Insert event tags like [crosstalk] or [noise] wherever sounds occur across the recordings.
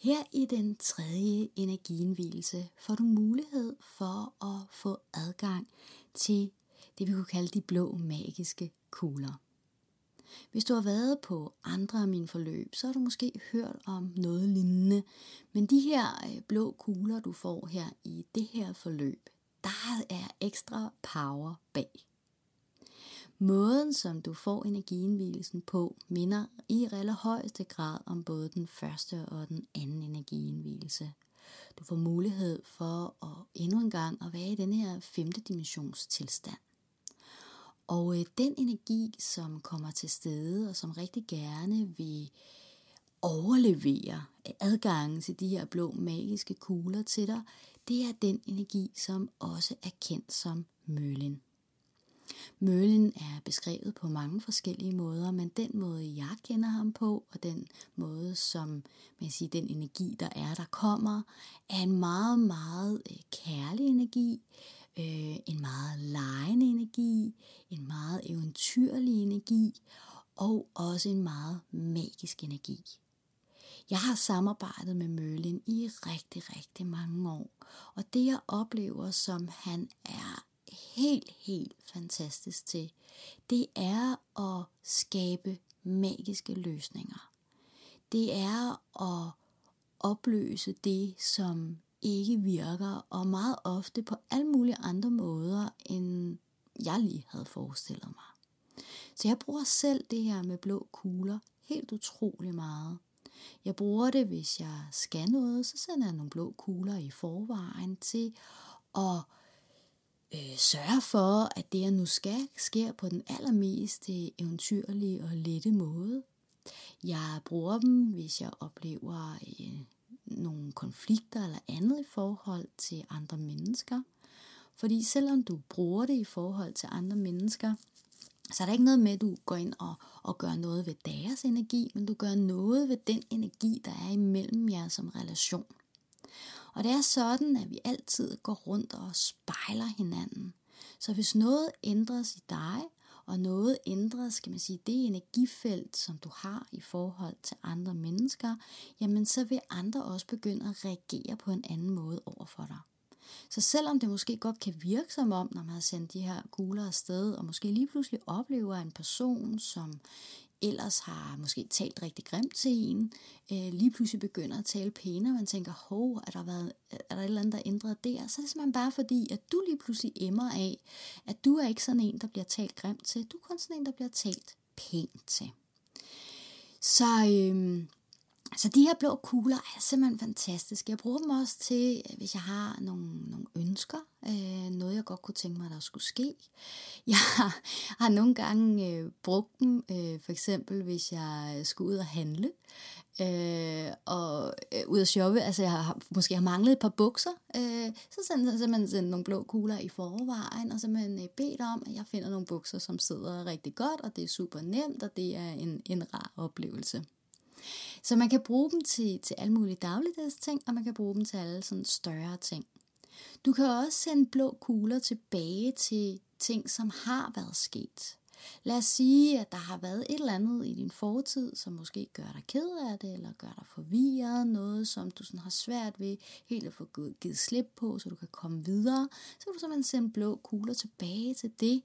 Her i den tredje energienvielse får du mulighed for at få adgang til det, vi kunne kalde de blå magiske kugler. Hvis du har været på andre af mine forløb, så har du måske hørt om noget lignende. Men de her øh, blå kugler, du får her i det her forløb, der er ekstra power bag. Måden, som du får energienvielsen på, minder i allerhøjeste grad om både den første og den anden energienvielse. Du får mulighed for at endnu en gang at være i den her femte dimensions tilstand. Og øh, den energi, som kommer til stede, og som rigtig gerne vil overlevere adgangen til de her blå magiske kugler til dig, det er den energi, som også er kendt som Møllen. Merlin er beskrevet på mange forskellige måder, men den måde, jeg kender ham på, og den måde, som man siger, den energi, der er, der kommer, er en meget, meget øh, kærlig energi, øh, en meget lejende energi, en meget eventyrlig energi, og også en meget magisk energi. Jeg har samarbejdet med Merlin i rigtig, rigtig mange år, og det jeg oplever, som han er helt, helt fantastisk til, det er at skabe magiske løsninger. Det er at opløse det, som ikke virker, og meget ofte på alle mulige andre måder, end jeg lige havde forestillet mig. Så jeg bruger selv det her med blå kugler helt utrolig meget. Jeg bruger det, hvis jeg skal noget, så sender jeg nogle blå kugler i forvejen til at øh, sørge for, at det jeg nu skal, sker på den allermest øh, eventyrlige og lette måde. Jeg bruger dem, hvis jeg oplever øh, nogle konflikter eller andet i forhold til andre mennesker. Fordi selvom du bruger det i forhold til andre mennesker, så er der ikke noget med, at du går ind og, og gør noget ved deres energi, men du gør noget ved den energi, der er imellem jer som relation. Og det er sådan, at vi altid går rundt og spejler hinanden. Så hvis noget ændres i dig, og noget ændres, skal man sige, det energifelt, som du har i forhold til andre mennesker, jamen så vil andre også begynde at reagere på en anden måde over for dig. Så selvom det måske godt kan virke som om, når man har sendt de her kugler afsted, og måske lige pludselig oplever en person, som ellers har måske talt rigtig grimt til en, øh, lige pludselig begynder at tale pænere, man tænker, hov, er der, været, er der et eller andet, der ændret der? Så er det simpelthen bare fordi, at du lige pludselig emmer af, at du er ikke sådan en, der bliver talt grimt til, du er kun sådan en, der bliver talt pænt til. Så, øh, så de her blå kugler er simpelthen fantastiske. Jeg bruger dem også til, øh, hvis jeg har nogle, nogle ønsker, øh, noget jeg godt kunne tænke mig, der skulle ske. [laughs] Jeg har, har nogle gange øh, brugt dem, øh, for eksempel hvis jeg øh, skulle ud og handle, øh, og øh, ud at shoppe, altså jeg har måske har manglet et par bukser, øh, så sender jeg simpelthen nogle blå kugler i forvejen, og simpelthen øh, bedt om, at jeg finder nogle bukser, som sidder rigtig godt, og det er super nemt, og det er en, en rar oplevelse. Så man kan bruge dem til, til alle mulige dagligdags ting, og man kan bruge dem til alle sådan større ting. Du kan også sende blå kugler tilbage til ting, som har været sket. Lad os sige, at der har været et eller andet i din fortid, som måske gør dig ked af det, eller gør dig forvirret, noget som du sådan har svært ved helt at få givet slip på, så du kan komme videre. Så kan du simpelthen sende blå kugler tilbage til det,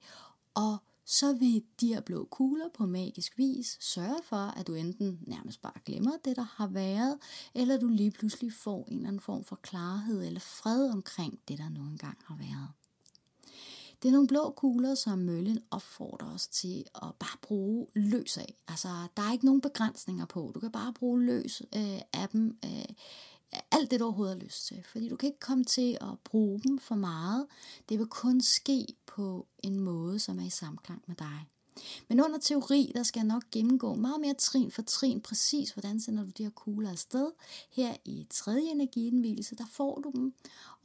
og så vil de her blå kugler på magisk vis sørge for, at du enten nærmest bare glemmer det, der har været, eller du lige pludselig får en eller anden form for klarhed eller fred omkring det, der nu engang har været. Det er nogle blå kugler, som Møllen opfordrer os til at bare bruge løs af. Altså, der er ikke nogen begrænsninger på. Du kan bare bruge løs øh, af dem. Øh, alt det, du overhovedet har lyst til. Fordi du kan ikke komme til at bruge dem for meget. Det vil kun ske på en måde, som er i samklang med dig. Men under teori, der skal jeg nok gennemgå meget mere trin for trin, præcis hvordan sender du de her kugler afsted. Her i tredje energiindvielse, der får du dem,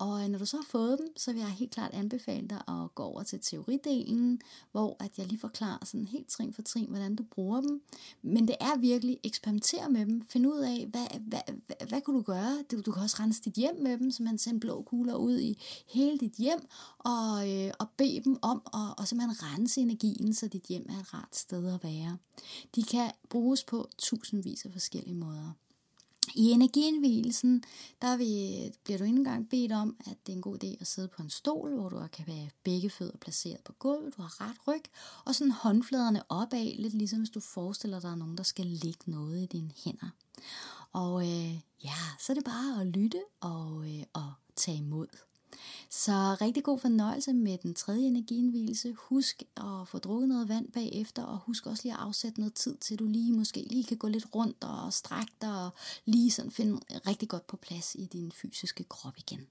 og øh, når du så har fået dem, så vil jeg helt klart anbefale dig at gå over til teoridelen, hvor at jeg lige forklarer sådan helt trin for trin, hvordan du bruger dem. Men det er virkelig eksperimentere med dem. Find ud af, hvad, hvad, hvad, hvad kunne du gøre? Du, du kan også rense dit hjem med dem, så man sender blå kugler ud i hele dit hjem, og, øh, og bede dem om at og simpelthen rense energien, så dit hjem er et rart sted at være. De kan bruges på tusindvis af forskellige måder. I I energiindvielsen, der vil, bliver du ikke engang bedt om, at det er en god idé at sidde på en stol, hvor du kan være begge fødder placeret på gulvet, du har ret ryg, og sådan håndfladerne opad, lidt ligesom hvis du forestiller dig nogen, der skal lægge noget i dine hænder. Og øh, ja, så er det bare at lytte og, øh, og tage imod. Så rigtig god fornøjelse med den tredje energiindvielse. Husk at få drukket noget vand bagefter, og husk også lige at afsætte noget tid til, du lige måske lige kan gå lidt rundt og strække dig, og lige sådan finde rigtig godt på plads i din fysiske krop igen.